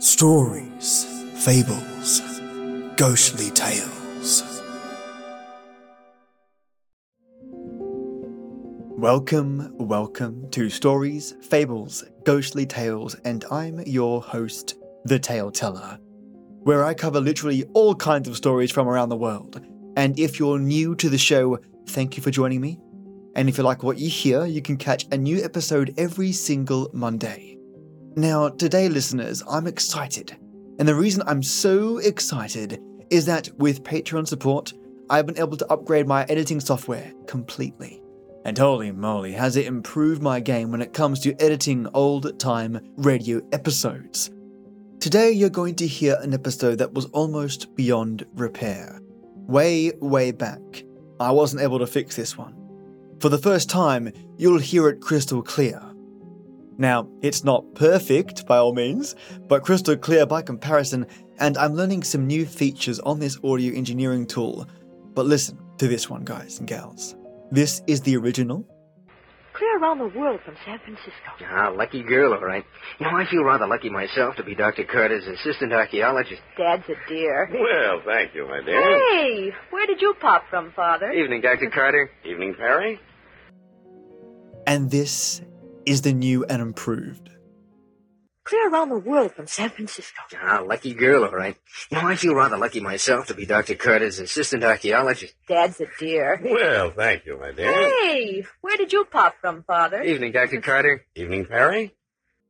Stories, fables, ghostly tales. Welcome, welcome to Stories, Fables, Ghostly Tales, and I'm your host, The Tale Teller, where I cover literally all kinds of stories from around the world. And if you're new to the show, thank you for joining me. And if you like what you hear, you can catch a new episode every single Monday. Now, today, listeners, I'm excited. And the reason I'm so excited is that with Patreon support, I've been able to upgrade my editing software completely. And holy moly, has it improved my game when it comes to editing old time radio episodes. Today, you're going to hear an episode that was almost beyond repair. Way, way back, I wasn't able to fix this one. For the first time, you'll hear it crystal clear. Now, it's not perfect by all means, but crystal clear by comparison, and I'm learning some new features on this audio engineering tool. But listen to this one, guys and gals. This is the original. Clear around the world from San Francisco. Ah, lucky girl, all right. You know, I feel rather lucky myself to be Dr. Carter's assistant archaeologist. Dad's a dear. Well, thank you, my dear. Hey, where did you pop from, Father? Evening, Dr. Carter. Evening, Perry. And this is the new and improved. Clear around the world from San Francisco. Ah, lucky girl, all right. You know, I feel rather lucky myself to be Dr. Carter's assistant archaeologist. Dad's a dear. Well, thank you, my dear. Hey, where did you pop from, Father? Evening, Dr. Carter. Evening, Perry.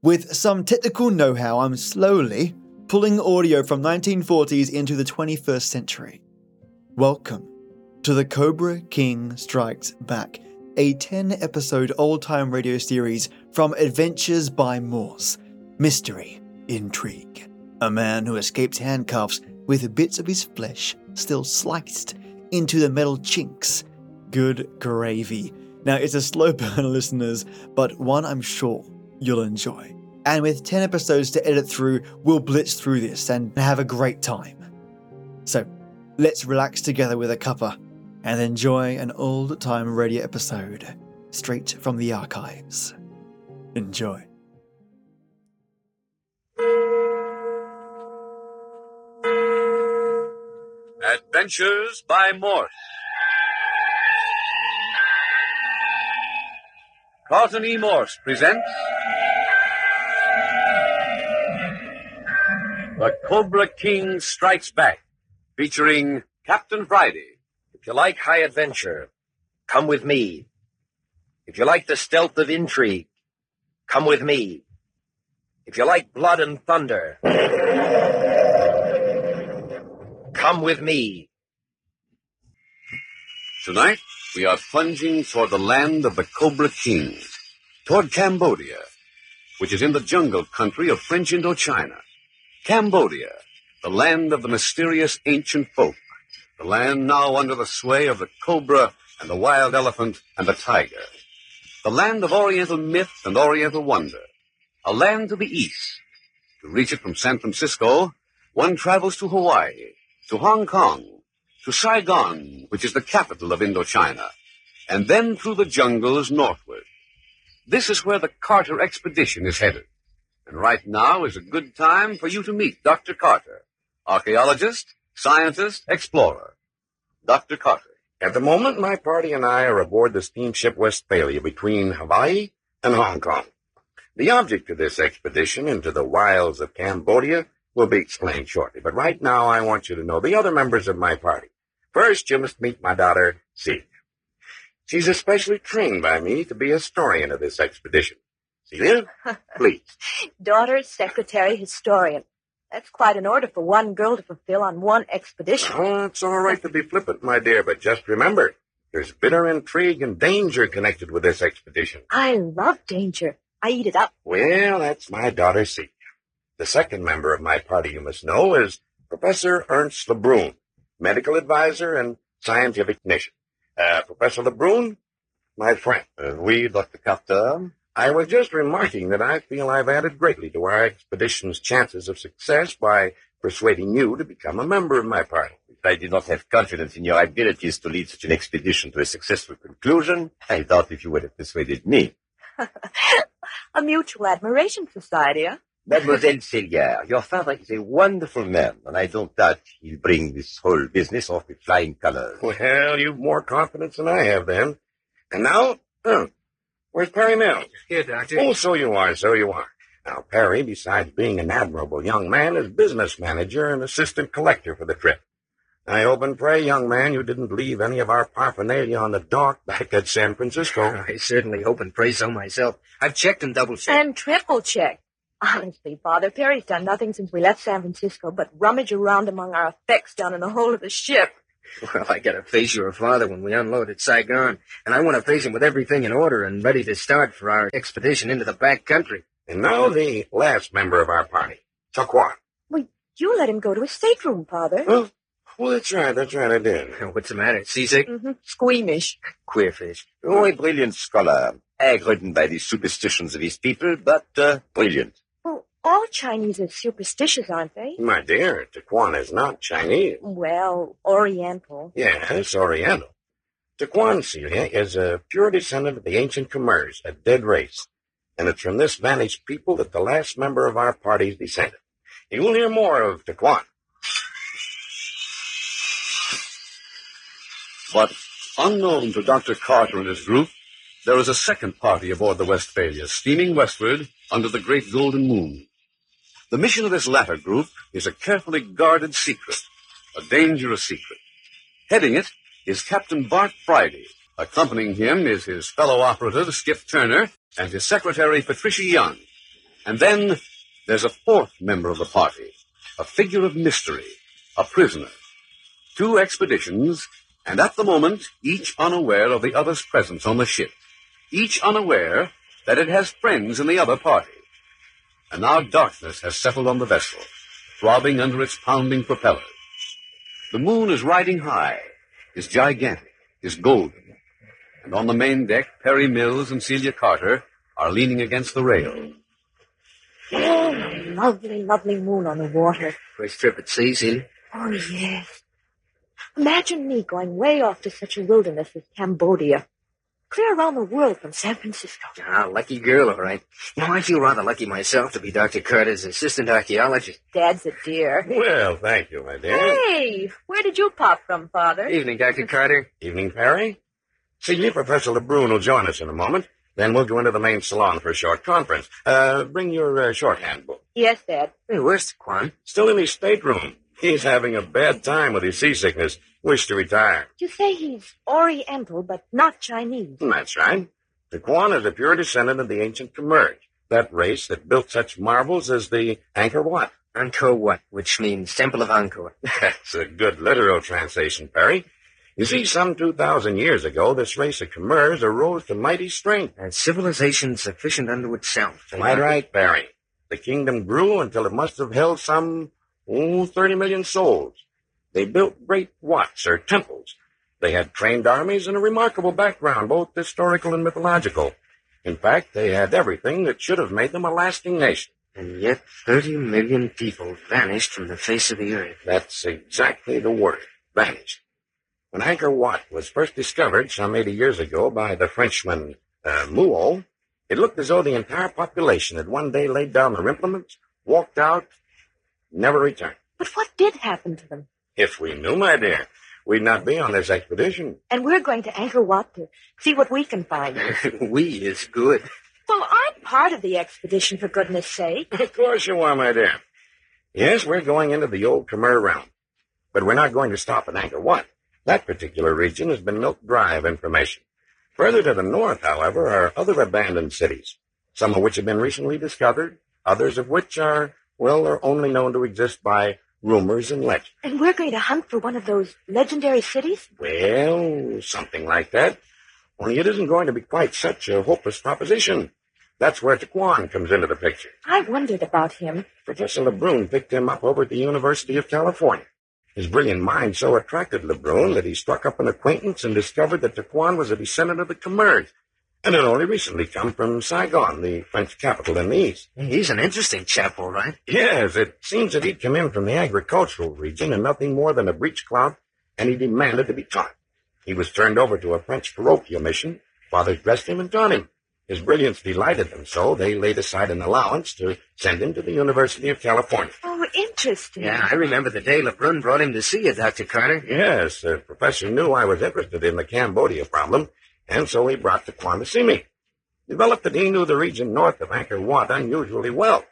With some technical know how, I'm slowly pulling audio from 1940s into the 21st century. Welcome to The Cobra King Strikes Back, a 10 episode old time radio series from Adventures by Morse. Mystery, intrigue. A man who escapes handcuffs with bits of his flesh still sliced into the metal chinks. Good gravy. Now, it's a slow burn, listeners, but one I'm sure you'll enjoy. And with 10 episodes to edit through, we'll blitz through this and have a great time. So, let's relax together with a cuppa and enjoy an old time radio episode straight from the archives. Enjoy. Adventures by Morse. Carlton E. Morse presents The Cobra King Strikes Back, featuring Captain Friday. If you like high adventure, come with me. If you like the stealth of intrigue, come with me. If you like blood and thunder, come with me. Tonight, we are plunging toward the land of the Cobra King, toward Cambodia, which is in the jungle country of French Indochina. Cambodia, the land of the mysterious ancient folk, the land now under the sway of the cobra and the wild elephant and the tiger, the land of Oriental myth and Oriental wonder, a land to the east. To reach it from San Francisco, one travels to Hawaii, to Hong Kong, to Saigon, which is the capital of Indochina, and then through the jungles northward. This is where the Carter expedition is headed. And right now is a good time for you to meet Dr. Carter, archaeologist, scientist, explorer. Dr. Carter. At the moment, my party and I are aboard the steamship Westphalia between Hawaii and Hong Kong. The object of this expedition into the wilds of Cambodia will be explained shortly, but right now I want you to know the other members of my party. First, you must meet my daughter, Celia. She's especially trained by me to be a historian of this expedition. Celia, please. Daughter, secretary, historian. That's quite an order for one girl to fulfill on one expedition. Oh, it's all right to be flippant, my dear, but just remember, there's bitter intrigue and danger connected with this expedition. I love danger. I eat it up. Well, that's my daughter, Celia. The second member of my party, you must know, is Professor Ernst Lebrun, medical advisor and scientific technician. Uh, Professor Lebrun, my friend. Uh, oui, Dr. Carter. I was just remarking that I feel I've added greatly to our expedition's chances of success by persuading you to become a member of my party. If I did not have confidence in your abilities to lead such an expedition to a successful conclusion, I doubt if you would have persuaded me. a mutual admiration society, huh? Mademoiselle Celia, your father is a wonderful man, and I don't doubt he'll bring this whole business off with flying colors. Well, you've more confidence than I have, then. And now, oh, where's Perry Mills? Here, Doctor. Oh, so you are, so you are. Now, Perry, besides being an admirable young man, is business manager and assistant collector for the trip. I hope and pray, young man, you didn't leave any of our paraphernalia on the dock back at San Francisco. I certainly hope and pray so myself. I've checked and double checked. And triple checked. Honestly, Father, Perry's done nothing since we left San Francisco but rummage around among our effects down in the hold of the ship. Well, I gotta face your father when we unload at Saigon, and I want to face him with everything in order and ready to start for our expedition into the back country. And now the last member of our party, Taquan. You let him go to his stateroom, Father. Oh, well, that's right, that's right, I did. What's the matter? Seasick? hmm Squeamish. Queer fish. Oh, a brilliant scholar, ag-ridden by the superstitions of his people, but uh, brilliant. Well, all Chinese are superstitious, aren't they? My dear, Taquan is not Chinese. Well, Oriental. Yes, Oriental. Taquan, Celia, is a pure descendant of the ancient Khmers, a dead race. And it's from this vanished people that the last member of our party is descended. You will hear more of Taquan. But unknown to Dr. Carter and his group, there is a second party aboard the Westphalia, steaming westward under the great golden moon. The mission of this latter group is a carefully guarded secret, a dangerous secret. Heading it is Captain Bart Friday. Accompanying him is his fellow operative, Skip Turner, and his secretary, Patricia Young. And then there's a fourth member of the party, a figure of mystery, a prisoner. Two expeditions, and at the moment, each unaware of the other's presence on the ship, each unaware that it has friends in the other party. And now darkness has settled on the vessel, throbbing under its pounding propellers. The moon is riding high, is gigantic, is golden. And on the main deck, Perry Mills and Celia Carter are leaning against the rail. Oh, lovely, lovely moon on the water. First trip at sea, Celia? Oh, yes. Imagine me going way off to such a wilderness as Cambodia. Clear around the world from San Francisco. Ah, lucky girl, all right. You know, I feel rather lucky myself to be Dr. Carter's assistant archaeologist. Dad's a dear. Well, thank you, my dear. Hey, where did you pop from, Father? Evening, Dr. Carter. Evening, Perry. Celia, Professor LeBrun will join us in a moment. Then we'll go into the main salon for a short conference. Uh, bring your uh, shorthand book. Yes, Dad. Hey, where's Quan? Still in his stateroom. He's having a bad time with his seasickness. Wish to retire. You say he's Oriental, but not Chinese. That's right. Taquan is a pure descendant of the ancient Khmer, that race that built such marvels as the Angkor Wat. Angkor Wat, which means Temple of Angkor. That's a good literal translation, Perry. You see, some 2,000 years ago, this race of Khmers arose to mighty strength. And civilization sufficient unto itself. Eh? Quite right, Perry. The kingdom grew until it must have held some, oh, 30 million souls. They built great wats, or temples. They had trained armies and a remarkable background, both historical and mythological. In fact, they had everything that should have made them a lasting nation. And yet 30 million people vanished from the face of the earth. That's exactly the word, vanished. When Angkor Wat was first discovered some 80 years ago by the Frenchman uh, Mouhot, it looked as though the entire population had one day laid down their implements, walked out, never returned. But what did happen to them? If we knew, my dear, we'd not be on this expedition. And we're going to Angkor Wat to see what we can find. we is good. well, I'm part of the expedition, for goodness sake. Of course you are, my dear. Yes, we're going into the old Khmer realm. But we're not going to stop at Angkor Wat. That particular region has been milked dry of information. Further to the north, however, are other abandoned cities, some of which have been recently discovered, others of which are, well, are only known to exist by rumors and legends. And we're going to hunt for one of those legendary cities? Well, something like that. Only it isn't going to be quite such a hopeless proposition. That's where Taquan comes into the picture. I wondered about him. Professor LeBrun picked him up over at the University of California. His brilliant mind so attracted LeBrun that he struck up an acquaintance and discovered that Taquan was a descendant of the Khmers, and had only recently come from Saigon, the French capital in the east. He's an interesting chap, all right. Yes, it seems that he'd come in from the agricultural region and nothing more than a breech clout, and he demanded to be taught. He was turned over to a French parochial mission. Fathers dressed him and taught him. His brilliance delighted them so they laid aside an allowance to send him to the University of California. Oh, interesting. Yeah, I remember the day Lebrun brought him to see you, Dr. Carter. Yes, the professor knew I was interested in the Cambodia problem, and so he brought the to see me. Developed that he knew the region north of Angkor Wat unusually well.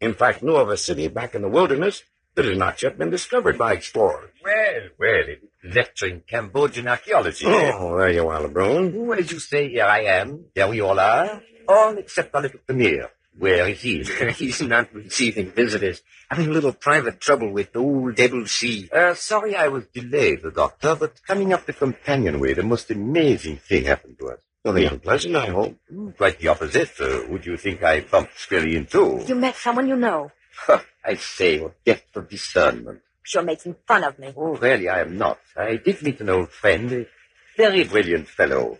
In fact, knew of a city back in the wilderness that has not yet been discovered by explorers. Well, well, lecturing Cambodian archaeology. eh? Oh, there you are, Lebrun. Oh, as you say, here I am. There we all are. All except our little Khmer. Where is he? He's not receiving visitors. Having a little private trouble with the old Devil Sea. Uh, sorry I was delayed, the doctor, but coming up the companionway, the most amazing thing happened to us. Nothing unpleasant, I hope. Hmm, Quite the opposite. Uh, would you think I bumped squarely into? You met someone you know. I say, what depth of discernment. You're making fun of me. Oh, really, I am not. I did meet an old friend, a very brilliant fellow.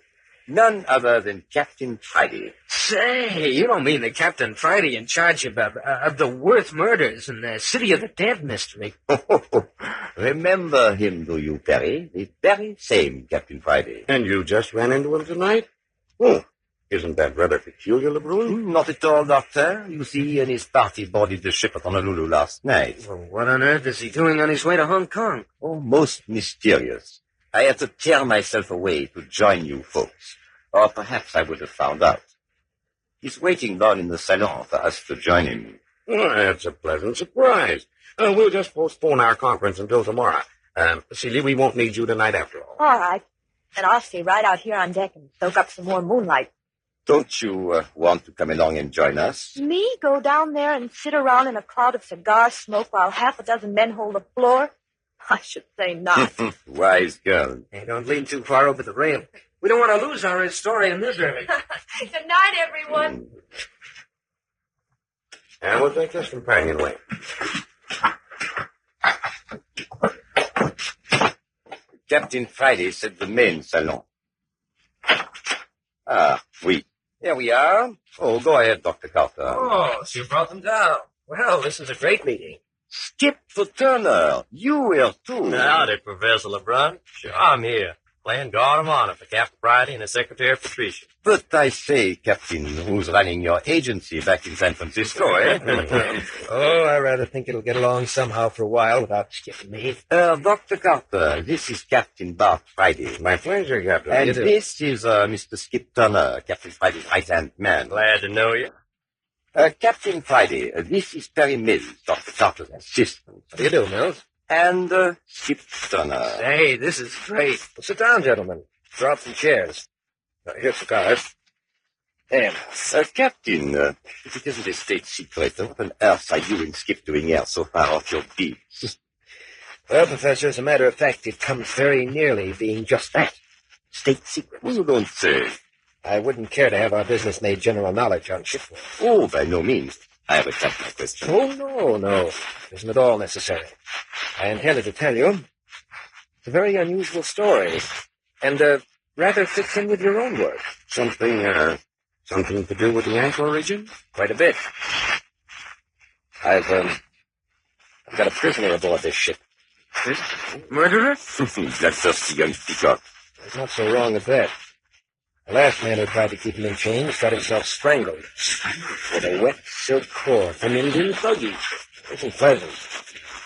None other than Captain Friday. Say, you don't mean the Captain Friday in charge of, uh, of the Worth murders and the City of the Dead mystery. Remember him, do you, Perry? The very same Captain Friday. And you just ran into him tonight? Oh, isn't that rather peculiar, Lebrun? Hmm, Not at all, Doctor. You see, he and his party boarded the ship at Honolulu last night. Well, what on earth is he doing on his way to Hong Kong? Oh, most mysterious. I had to tear myself away to join you folks. Or perhaps I would have found out. He's waiting down in the salon for us to join him. Oh, that's a pleasant surprise. Uh, we'll just postpone our conference until tomorrow. Um, Celia, we won't need you tonight after all. All right. Then I'll stay right out here on deck and soak up some more moonlight. Don't you uh, want to come along and join us? Me go down there and sit around in a cloud of cigar smoke while half a dozen men hold the floor? I should say not. Wise girl. Hey, don't lean too far over the rail. We don't want to lose our historian misery. Good night, everyone. And we'll take this companion companionway. Captain Friday said the main salon. Ah, oui. Here we are. Oh, go ahead, Dr. Carter. Oh, so you brought them down. Well, this is a great meeting. Skip for Turner. You here, too. Howdy, Professor LeBrun. Sure, I'm here. Playing guard of honor for Captain Friday and his secretary Patricia. But I say, Captain, who's running your agency back in San Francisco, eh? Oh, I rather think it'll get along somehow for a while without skipping me. uh, Dr. Carter, this is Captain Bart Friday. My pleasure, Captain. And this is uh, Mr. Skip Turner, Captain Friday's right-hand man. Glad to know you. Uh, Captain Friday, uh, this is Perry Mills, Dr. Carter's assistant. How do you do, Mills? And uh, Turner. Hey, this is great. Well, sit down, gentlemen. Draw up some chairs. Now, here's cigars. There. Uh, Captain, uh, if it isn't a state secret, then what on earth are you and Skip doing here so far off your beat? Well, Professor, as a matter of fact, it comes very nearly being just that. State secret. You don't say. I wouldn't care to have our business made general knowledge on shipboard. Oh, by no means. I have a my question. Oh, no, no. It isn't at all necessary. I intended to tell you. It's a very unusual story. And, uh, rather fits in with your own work. Something, uh, something to do with the Angkor region? Quite a bit. I've, um, I've got a prisoner aboard this ship. Murderer? that thirsty young peacock. It's not so wrong as that. The last man who tried to keep him in chains got himself strangled with a wet silk cord from Indian thuggies. Isn't pleasant.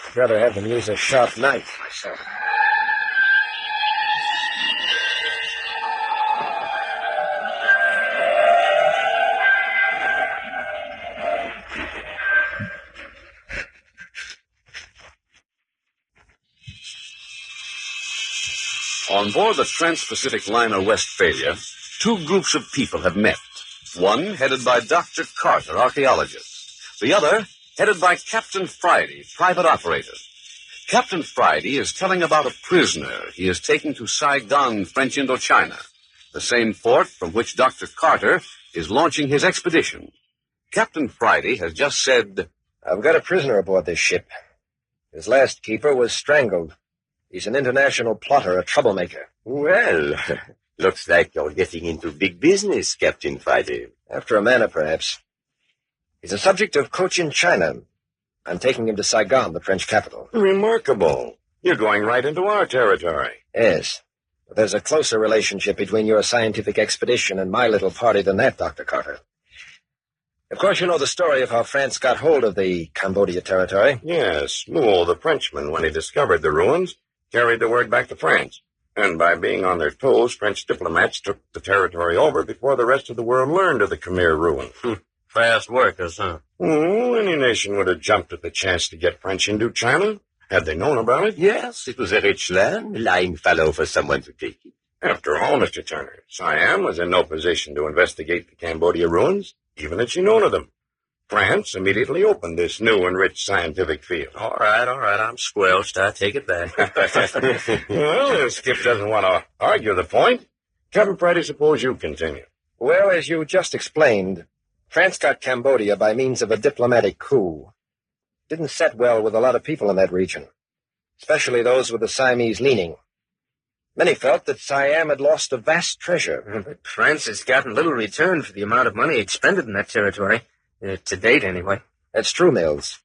I'd rather have them use a sharp knife myself. On board the Trans-Pacific liner Westphalia, two groups of people have met. One headed by Dr. Carter, archaeologist. The other headed by Captain Friday, private operator. Captain Friday is telling about a prisoner he is taking to Saigon, French Indochina, the same port from which Dr. Carter is launching his expedition. Captain Friday has just said, I've got a prisoner aboard this ship. His last keeper was strangled. He's an international plotter, a troublemaker. Well, looks like you're getting into big business, Captain Friday. After a manner, perhaps. He's a subject of Cochin China. I'm taking him to Saigon, the French capital. Remarkable. You're going right into our territory. Yes. But there's a closer relationship between your scientific expedition and my little party than that, Dr. Carter. Of course, you know the story of how France got hold of the Cambodia territory. Yes, Moole, the Frenchman, when he discovered the ruins, carried the word back to France. And by being on their toes, French diplomats took the territory over before the rest of the world learned of the Khmer ruin. Hmm. Fast workers, huh? Oh, any nation would have jumped at the chance to get French Indochina, had they known about it. Yes, it was a rich land, lying fallow for someone to take it. After all, Mr. Turner, Siam was in no position to investigate the Cambodia ruins, even had she known of them. France immediately opened this new and rich scientific field. All right, all right. I'm squelched. I take it back. well, if Skip doesn't want to argue the point, Captain Friday, suppose you continue. Well, as you just explained, France got Cambodia by means of a diplomatic coup. Didn't set well with a lot of people in that region, especially those with the Siamese leaning. Many felt that Siam had lost a vast treasure. But France has gotten little return for the amount of money expended in that territory. Uh, to date, anyway. That's true, Mills.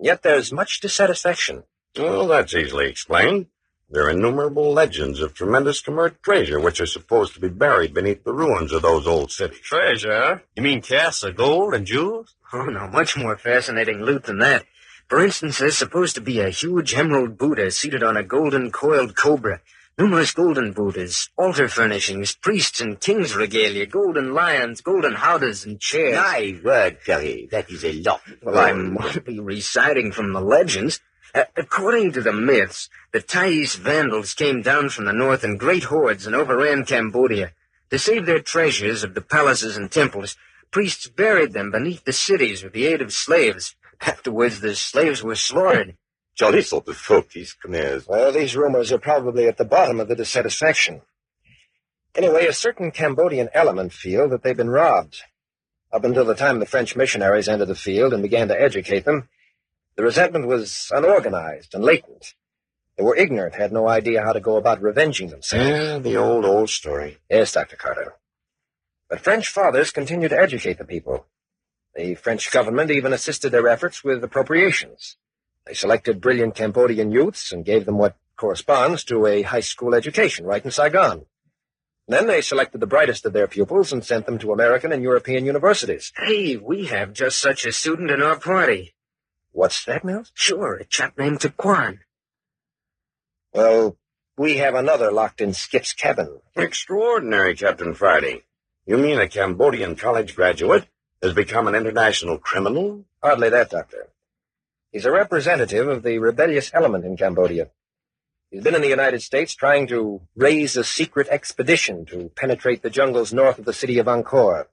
Yet there's much dissatisfaction. Well, that's easily explained. There are innumerable legends of tremendous commercial treasure which are supposed to be buried beneath the ruins of those old cities. Treasure. You mean casts of gold and jewels? Oh, no, much more fascinating loot than that. For instance, there's supposed to be a huge emerald Buddha seated on a golden coiled cobra. Numerous golden Buddhas, altar furnishings, priests and king's regalia, golden lions, golden howdahs, and chairs. My word, Perry, that is a lot. Well, I might be reciting from the legends. Uh, according to the myths, the Thais Vandals came down from the north in great hordes and overran Cambodia. To save their treasures of the palaces and temples, priests buried them beneath the cities with the aid of slaves. Afterwards, the slaves were slaughtered. Jolly sort of folk, these Khmers. Well, these rumors are probably at the bottom of the dissatisfaction. Anyway, a certain Cambodian element feel that they've been robbed. Up until the time the French missionaries entered the field and began to educate them, the resentment was unorganized and latent. They were ignorant, had no idea how to go about revenging themselves. Yeah, the old, old story. Yes, Dr. Carter. But French fathers continued to educate the people. The French government even assisted their efforts with appropriations. They selected brilliant Cambodian youths and gave them what corresponds to a high school education right in Saigon. Then they selected the brightest of their pupils and sent them to American and European universities. Hey, we have just such a student in our party. What's that, Mills? Sure, a chap named Taquan. Well, we have another locked in Skip's cabin. Extraordinary, Captain Friday. You mean a Cambodian college graduate has become an international criminal? Hardly that, Doctor. He's a representative of the rebellious element in Cambodia. He's been in the United States trying to raise a secret expedition to penetrate the jungles north of the city of Angkor,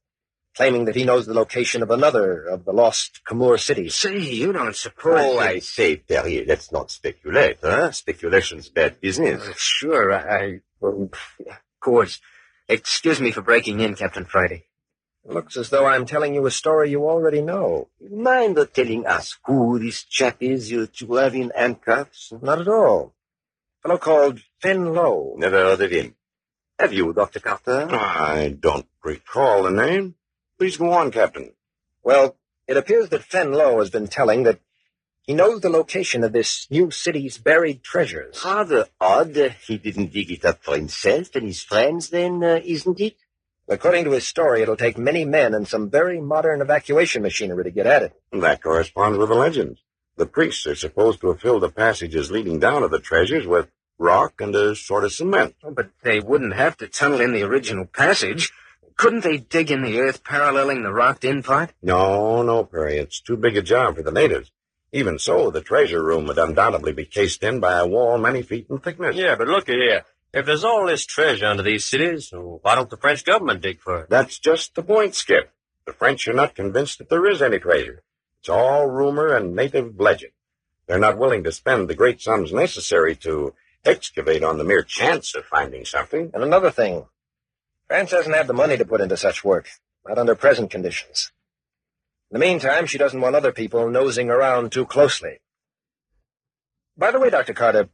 claiming that he knows the location of another of the lost Khmer cities. Say, you don't suppose... Oh, that- I say, Perry, let's not speculate, huh? Speculation's bad business. Uh, Sure, I... I well, of course. Excuse me for breaking in, Captain Friday. It looks as though I'm telling you a story you already know. Mind not telling us who this chap is you two have in handcuffs? Not at all. A fellow called Fen Lo. Never heard of him. Have you, Dr. Carter? I don't recall the name. Please go on, Captain. Well, it appears that Fen Lo has been telling that he knows the location of this new city's buried treasures. Rather odd. He didn't dig it up for himself and his friends, then, uh, isn't it? According to his story, it'll take many men and some very modern evacuation machinery to get at it. That corresponds with the legend. The priests are supposed to have filled the passages leading down to the treasures with rock and a sort of cement. Oh, but they wouldn't have to tunnel in the original passage. Couldn't they dig in the earth paralleling the rocked-in part? No, no, Perry. It's too big a job for the natives. Even so, the treasure room would undoubtedly be cased in by a wall many feet in thickness. Yeah, but look here. If there's all this treasure under these cities, why don't the French government dig for it? That's just the point, Skip. The French are not convinced that there is any treasure. It's all rumor and native legend. They're not willing to spend the great sums necessary to excavate on the mere chance of finding something. And another thing, France doesn't have the money to put into such work, not under present conditions. In the meantime, she doesn't want other people nosing around too closely. By the way, Dr. Carter,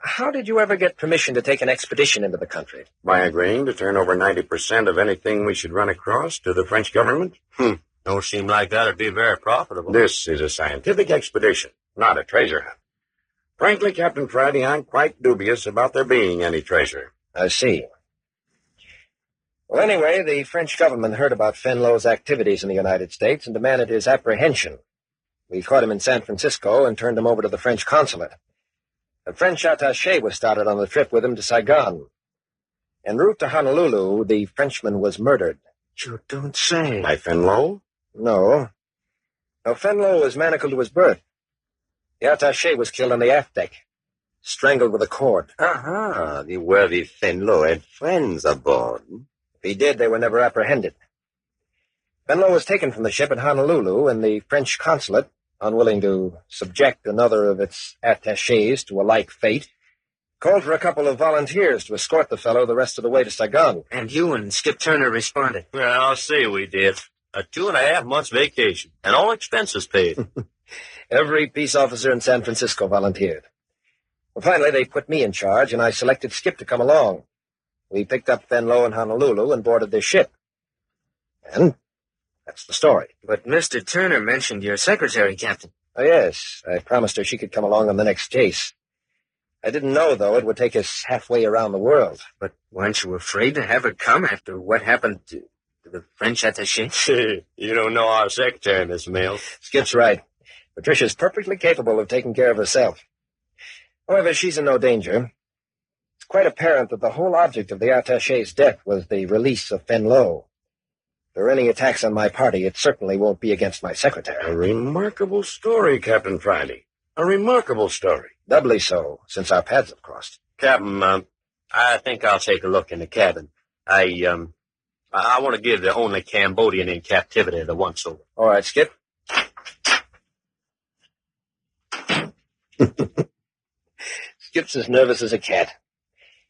how did you ever get permission to take an expedition into the country? By agreeing to turn over 90% of anything we should run across to the French government. Hmm. Don't seem like that'd be very profitable. This is a scientific expedition, not a treasure hunt. Frankly, Captain Friday, I'm quite dubious about there being any treasure. I see. Well, anyway, the French government heard about Fenlow's activities in the United States and demanded his apprehension. We caught him in San Francisco and turned him over to the French consulate. A French attaché was started on the trip with him to Saigon. En route to Honolulu, the Frenchman was murdered. You don't say. By Fenlow? No. No, Fenlow was manacled to his berth. The attaché was killed on the aft deck, strangled with a cord. Aha, the worthy Fenlow had friends aboard. If he did, they were never apprehended. Fenlow was taken from the ship at Honolulu, and the French consulate, unwilling to subject another of its attachés to a like fate, called for a couple of volunteers to escort the fellow the rest of the way to Saigon. And you and Skip Turner responded. Well, I'll say we did. A two and a half months vacation, and all expenses paid. Every peace officer in San Francisco volunteered. Well, finally, they put me in charge, and I selected Skip to come along. We picked up Fenlow in Honolulu and boarded their ship. And that's the story. But Mr. Turner mentioned your secretary, Captain. Oh, yes, I promised her she could come along on the next case. I didn't know, though, it would take us halfway around the world. But weren't you afraid to have her come after what happened to, to the French attaché? you don't know our secretary, Miss Mills. Skip's right. Patricia's perfectly capable of taking care of herself. However, she's in no danger. It's quite apparent that the whole object of the attaché's death was the release of Fenlow. If there are any attacks on my party, it certainly won't be against my secretary. A remarkable story, Captain Friday. A remarkable story. Doubly so, since our paths have crossed. Captain, um, I think I'll take a look in the cabin. I, um, I, I want to give the only Cambodian in captivity the once over. All right, Skip. Skip's as nervous as a cat.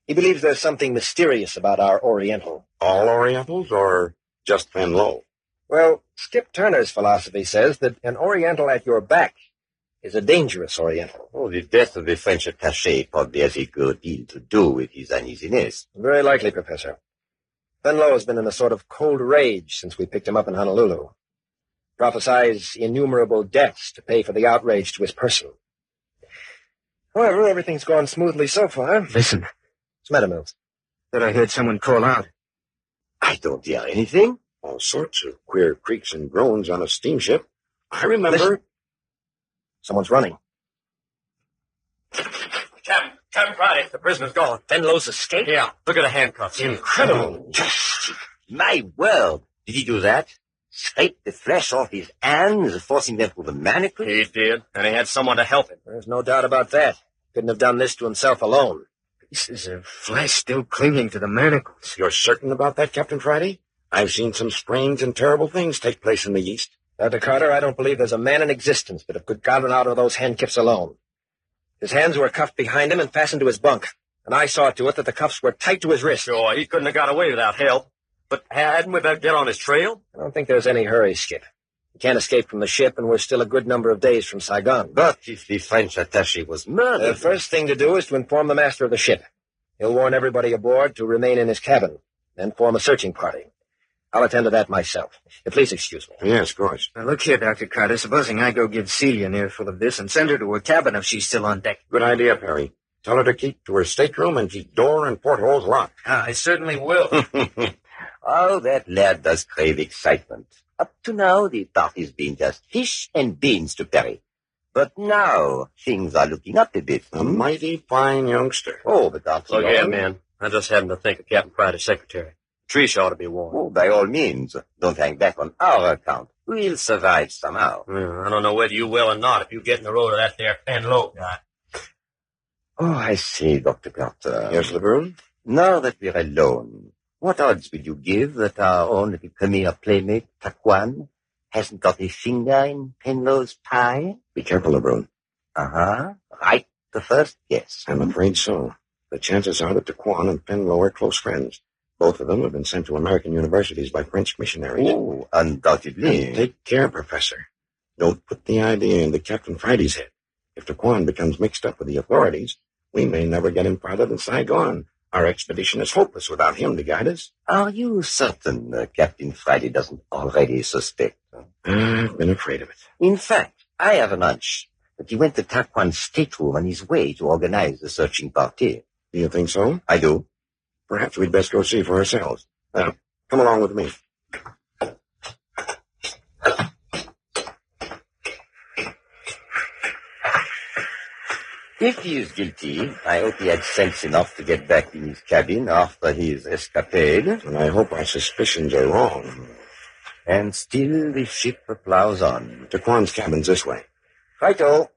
He believes there's something mysterious about our Oriental. All Orientals or just Fenlow? Well, Skip Turner's philosophy says that an Oriental at your back is a dangerous Oriental. Oh, the death of the French attaché probably has a good deal to do with his uneasiness. Very likely, Professor. Fenlow has been in a sort of cold rage since we picked him up in Honolulu. Prophesies innumerable deaths to pay for the outrage to his person. However, everything's gone smoothly so far. What's Listen, the matter, Mills? thought I heard someone call out. I don't hear anything. All sorts of queer creaks and groans on a steamship. I remember. Listen. Someone's running. Captain, Captain Friday, the prisoner's gone. Fenlow's escaped? Yeah, look at the handcuffs. Incredible. Just my word. Did he do that? Scrape the flesh off his hands, forcing them through the manacle? He did, and he had someone to help him. There's no doubt about that. Couldn't have done this to himself alone. Pieces of flesh still clinging to the manacles. You're certain about that, Captain Friday? I've seen some strange and terrible things take place in the East. Uh, Dr. Carter, I don't believe there's a man in existence that could have gotten out of those handcuffs alone. His hands were cuffed behind him and fastened to his bunk, and I saw to it that the cuffs were tight to his wrist. Sure, he couldn't have got away without help. But hadn't we better get on his trail? I don't think there's any hurry, Skip. We can't escape from the ship, and we're still a good number of days from Saigon. But if the French attaché was murdered... The first thing to do is to inform the master of the ship. He'll warn everybody aboard to remain in his cabin, then form a searching party. I'll attend to that myself. Please excuse me. Yes, of course. Now look here, Dr. Carter. Supposing I go give Celia an earful of this and send her to her cabin if she's still on deck. Good idea, Perry. Tell her to keep to her stateroom and keep door and portholes locked. Ah, I certainly will. oh, that lad does crave excitement. Up to now, the party's been just fish and beans to Perry. But now, things are looking up a bit. A mighty fine youngster. Oh, but that's oh, Look all. here, man. I just happened to think of Captain Friday's secretary. Trish ought to be warned. Oh, by all means, don't hang back on our account. We'll survive somehow. Yeah, I don't know whether you will or not if you get in the road of that there Fenlow guy. Oh, I see, Dr. Carter. Yes, LeBrun? Now that we're alone, what odds would you give that our own little Khmer playmate, Taquan, hasn't got a finger in Fenlow's pie? Be careful, LeBrun. Uh-huh. Right the first guess. I'm afraid so. The chances are that Taquan and Fenlow are close friends. Both of them have been sent to American universities by French missionaries. Oh, undoubtedly. Take care, Professor. Don't put the idea into Captain Friday's head. If Taquan becomes mixed up with the authorities, we may never get him farther than Saigon. Our expedition is hopeless without him to guide us. Are you certain uh, Captain Friday doesn't already suspect? I've been afraid of it. In fact, I have an hunch but he went to Taquan's stateroom on his way to organize the searching party. Do you think so? I do. Perhaps we'd best go see for ourselves. Now, come along with me. If he is guilty, I hope he had sense enough to get back in his cabin after his escapade. And I hope our suspicions are wrong. And still the ship plows on. Taquan's cabin's this way. Righto.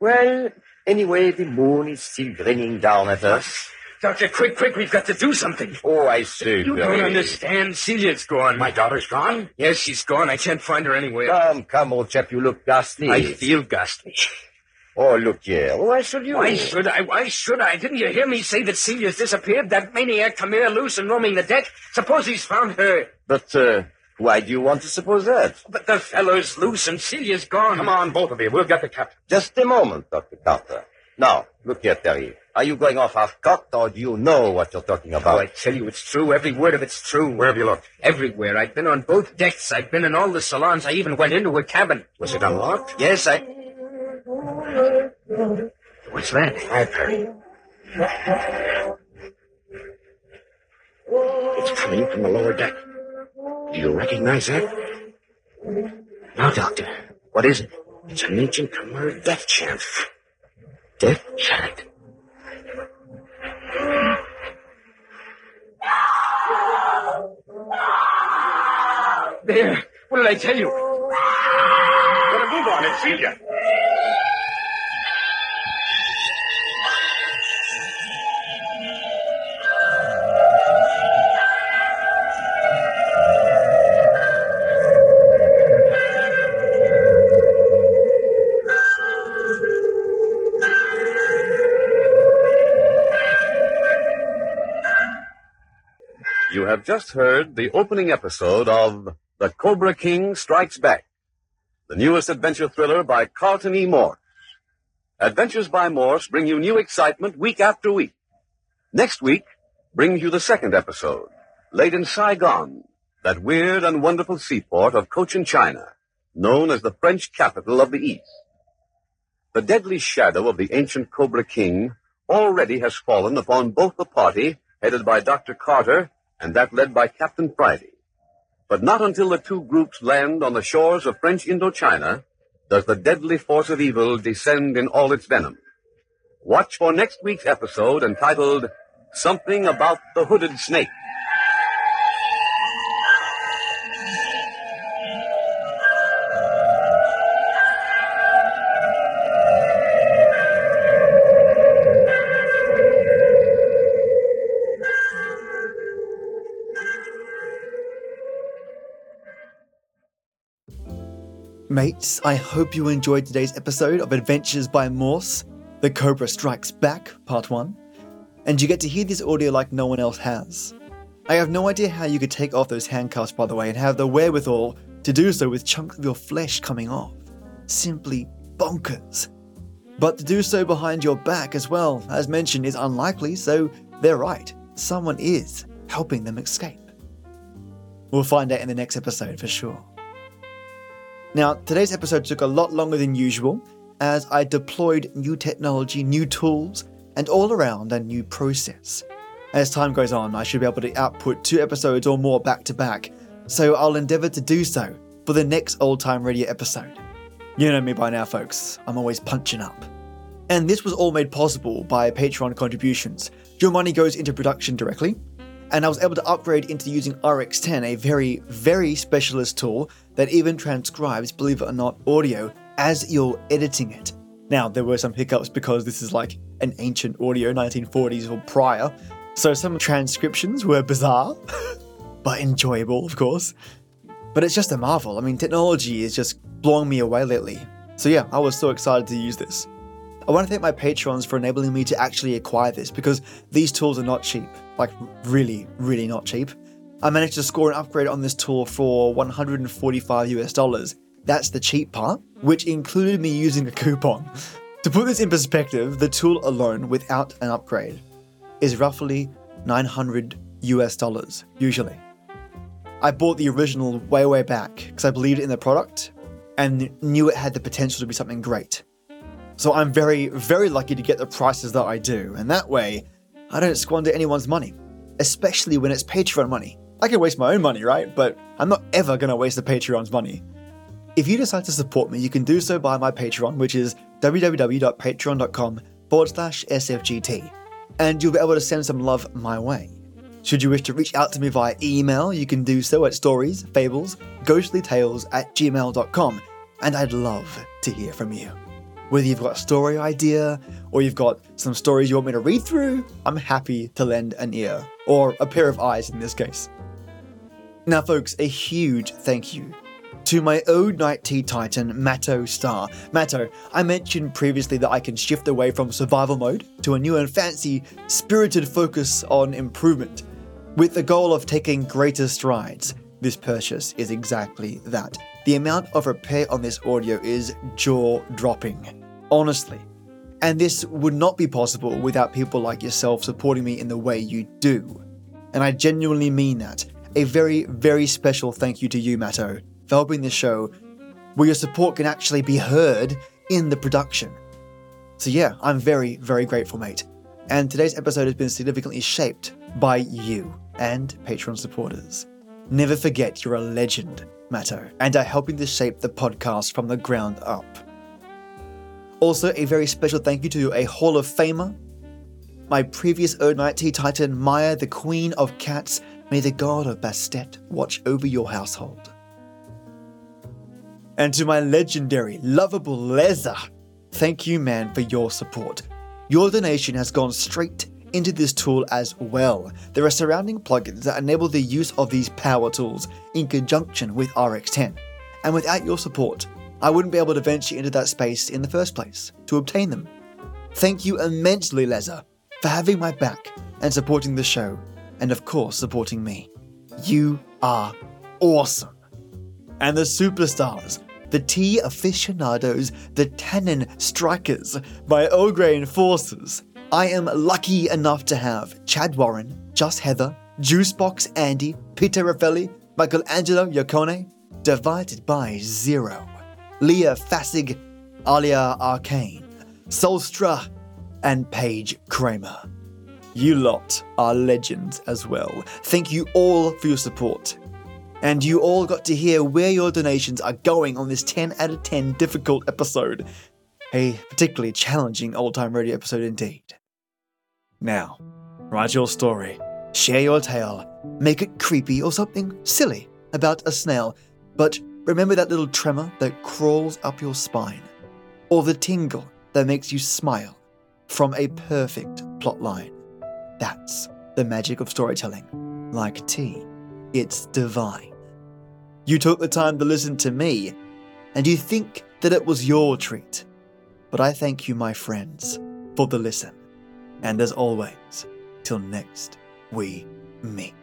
Well, anyway, the moon is still grinning down at us. Doctor, quick, quick, we've got to do something. Oh, I see. You don't understand. Celia's gone. My daughter's gone? Yes, she's gone. I can't find her anywhere. Come, come, old chap, you look ghastly. I feel ghastly. Oh, look here. Why should you? Why should I? Why should I? Didn't you hear me say that Celia's disappeared? That maniac come here loose and roaming the deck? Suppose he's found her. But, uh, why do you want to suppose that? But the fellow's loose and Celia's gone. Come on, both of you. We'll get the captain. Just a moment, Dr. Carter. Now, look here, Terry. Are you going off half-cocked, or do you know what you're talking Oh, about? I tell you, it's true. Every word of it's true. Where have you looked? Everywhere. I've been on both decks. I've been in all the salons. I even went into a cabin. Was it unlocked? Yes, I. What's that? Quiet, Perry. It's coming from the lower deck. Do you recognize that? No, Doctor. What is it? It's an ancient Khmer death chant. Death chant. There. What did I tell you? Better move on, it's Celia. You have just heard the opening episode of The Cobra King Strikes Back, the newest adventure thriller by Carlton E. Morse. Adventures by Morse bring you new excitement week after week. Next week brings you the second episode, laid in Saigon, that weird and wonderful seaport of Cochin, China, known as the French capital of the East. The deadly shadow of the ancient Cobra King already has fallen upon both the party headed by Dr. Carter and that led by Captain Friday. But not until the two groups land on the shores of French Indochina does the deadly force of evil descend in all its venom. Watch for next week's episode entitled Something About the Hooded Snake. Mates, I hope you enjoyed today's episode of Adventures by Morse, The Cobra Strikes Back, Part 1, and you get to hear this audio like no one else has. I have no idea how you could take off those handcuffs, by the way, and have the wherewithal to do so with chunks of your flesh coming off. Simply bonkers. But to do so behind your back as well, as mentioned, is unlikely, so they're right. Someone is helping them escape. We'll find out in the next episode for sure. Now, today's episode took a lot longer than usual, as I deployed new technology, new tools, and all around a new process. As time goes on, I should be able to output two episodes or more back to back, so I'll endeavour to do so for the next Old Time Radio episode. You know me by now, folks, I'm always punching up. And this was all made possible by Patreon contributions. Your money goes into production directly, and I was able to upgrade into using RX10, a very, very specialist tool that even transcribes, believe it or not, audio as you're editing it. Now, there were some hiccups because this is like an ancient audio, 1940s or prior, so some transcriptions were bizarre, but enjoyable, of course. But it's just a marvel. I mean, technology is just blowing me away lately. So, yeah, I was so excited to use this. I want to thank my patrons for enabling me to actually acquire this because these tools are not cheap. Like, really, really not cheap. I managed to score an upgrade on this tool for 145 US dollars. That's the cheap part, which included me using a coupon. To put this in perspective, the tool alone without an upgrade is roughly 900 US dollars, usually. I bought the original way, way back because I believed in the product and knew it had the potential to be something great. So I'm very, very lucky to get the prices that I do, and that way, I don't squander anyone's money, especially when it's Patreon money. I can waste my own money, right? But I'm not ever to waste the Patreon's money. If you decide to support me, you can do so by my Patreon, which is www.patreon.com forward slash SFGT, and you'll be able to send some love my way. Should you wish to reach out to me via email, you can do so at stories, fables, ghostly tales at gmail.com, and I'd love to hear from you. Whether you've got a story idea or you've got some stories you want me to read through, I'm happy to lend an ear, or a pair of eyes in this case. Now, folks, a huge thank you to my Oud Night Tea Titan, Matto Star. Matto, I mentioned previously that I can shift away from survival mode to a new and fancy, spirited focus on improvement, with the goal of taking greater strides. This purchase is exactly that. The amount of repair on this audio is jaw dropping. Honestly. And this would not be possible without people like yourself supporting me in the way you do. And I genuinely mean that. A very, very special thank you to you, Matto, for helping this show where your support can actually be heard in the production. So, yeah, I'm very, very grateful, mate. And today's episode has been significantly shaped by you and Patreon supporters. Never forget you're a legend, Matto, and are helping to shape the podcast from the ground up. Also, a very special thank you to a Hall of Famer, my previous Oud Titan, Mayah, the Queen of Cats. May the god of Bastet watch over your household. And to my legendary, lovable Leza, thank you, man, for your support. Your donation has gone straight into this tool as well. There are surrounding plugins that enable the use of these power tools in conjunction with RX10. And without your support, I wouldn't be able to venture into that space in the first place to obtain them. Thank you immensely, Leza, for having my back and supporting the show, and of course, supporting me. You are awesome. And the superstars, the tea aficionados, the tannin strikers, my O'Grain forces. I am lucky enough to have Chad Warren, Just Heather, Juicebox Andy, Peter Raffaelli, Michelangelo Yacone, divided by zero. Leah Fasig, Alia Arcane, Solstra, and Paige Cramer. You lot are legends as well. Thank you all for your support. And you all got to hear where your donations are going on this 10 out of 10 difficult episode. A particularly challenging old time radio episode indeed. Now, write your story, share your tale, make it creepy or something silly about a snail, but remember that little tremor that crawls up your spine, or the tingle that makes you smile from a perfect plotline. That's the magic of storytelling. Like tea, it's divine. You took the time to listen to me, and you think that it was your treat. But I thank you, my friends, for the listen. And as always, till next we meet.